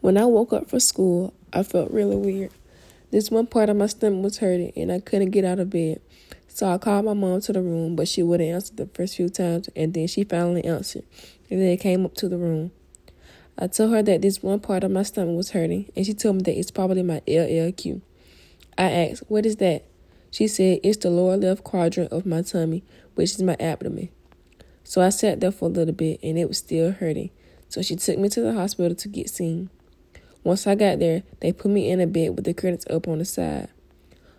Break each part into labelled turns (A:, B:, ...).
A: When I woke up for school, I felt really weird. This one part of my stomach was hurting and I couldn't get out of bed. So I called my mom to the room, but she wouldn't answer the first few times, and then she finally answered. And then came up to the room. I told her that this one part of my stomach was hurting, and she told me that it's probably my LLQ. I asked, What is that? She said, It's the lower left quadrant of my tummy, which is my abdomen. So I sat there for a little bit, and it was still hurting. So she took me to the hospital to get seen. Once I got there, they put me in a bed with the curtains up on the side.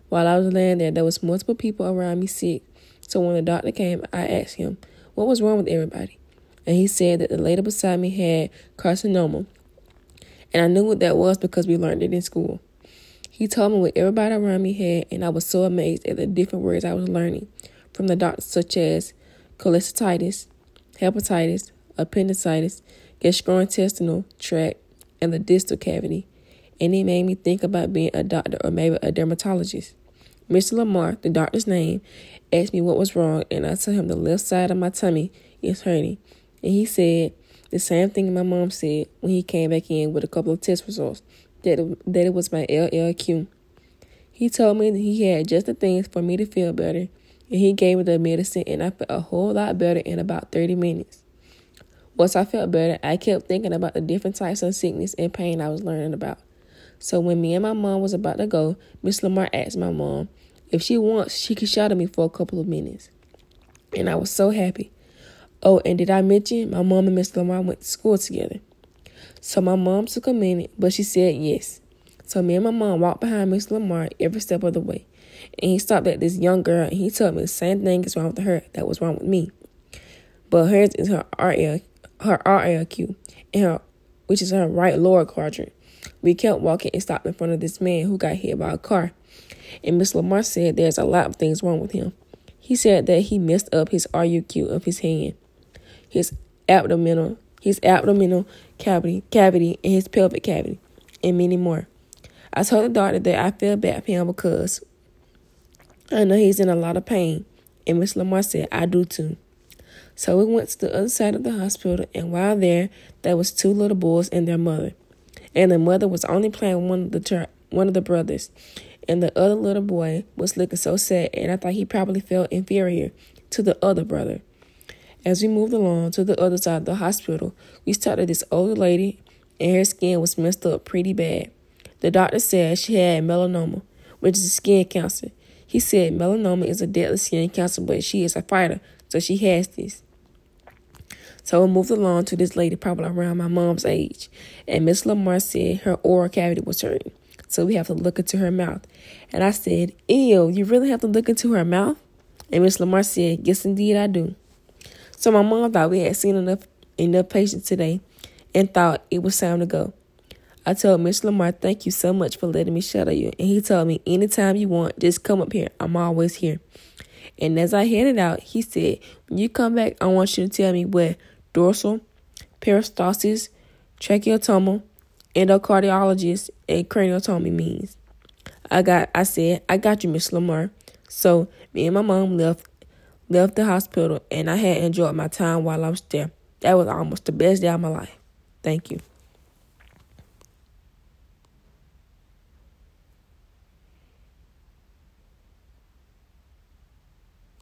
A: While I was laying there, there was multiple people around me sick. So when the doctor came, I asked him, what was wrong with everybody? And he said that the lady beside me had carcinoma. And I knew what that was because we learned it in school. He told me what everybody around me had, and I was so amazed at the different words I was learning from the doctors, such as cholecystitis, hepatitis, appendicitis, gastrointestinal tract, and the distal cavity, and it made me think about being a doctor or maybe a dermatologist. Mr. Lamar, the doctor's name, asked me what was wrong, and I told him the left side of my tummy is hurting. And he said the same thing my mom said when he came back in with a couple of test results that it, that it was my LLQ. He told me that he had just the things for me to feel better, and he gave me the medicine, and I felt a whole lot better in about 30 minutes. Once I felt better, I kept thinking about the different types of sickness and pain I was learning about. So when me and my mom was about to go, Miss Lamar asked my mom if she wants, she could shadow me for a couple of minutes. And I was so happy. Oh, and did I mention my mom and Miss Lamar went to school together? So my mom took a minute, but she said yes. So me and my mom walked behind Miss Lamar every step of the way. And he stopped at this young girl and he told me the same thing is wrong with her that was wrong with me. But hers is her RL her RLQ, and her, which is her right lower quadrant. We kept walking and stopped in front of this man who got hit by a car. And Miss Lamar said there's a lot of things wrong with him. He said that he messed up his RUQ of his hand, his abdominal, his abdominal cavity, cavity, and his pelvic cavity, and many more. I told the doctor that I feel bad for him because I know he's in a lot of pain, and Miss Lamar said I do too. So we went to the other side of the hospital, and while there, there was two little boys and their mother, and the mother was only playing one of the ter- one of the brothers, and the other little boy was looking so sad, and I thought he probably felt inferior to the other brother. As we moved along to the other side of the hospital, we started this older lady, and her skin was messed up pretty bad. The doctor said she had melanoma, which is a skin cancer. He said melanoma is a deadly skin cancer, but she is a fighter, so she has this. So we moved along to this lady, probably around my mom's age. And Miss Lamar said her oral cavity was hurting. So we have to look into her mouth. And I said, Ew, you really have to look into her mouth? And Miss Lamar said, Yes, indeed, I do. So my mom thought we had seen enough enough patients today and thought it was time to go. I told Miss Lamar, thank you so much for letting me shadow you. And he told me, anytime you want, just come up here. I'm always here. And as I headed out, he said, When you come back, I want you to tell me what dorsal, peristalsis, tracheotomy, endocardiologist, and craniotomy means. I got I said, I got you, Miss Lamar. So me and my mom left left the hospital and I had enjoyed my time while I was there. That was almost the best day of my life. Thank you.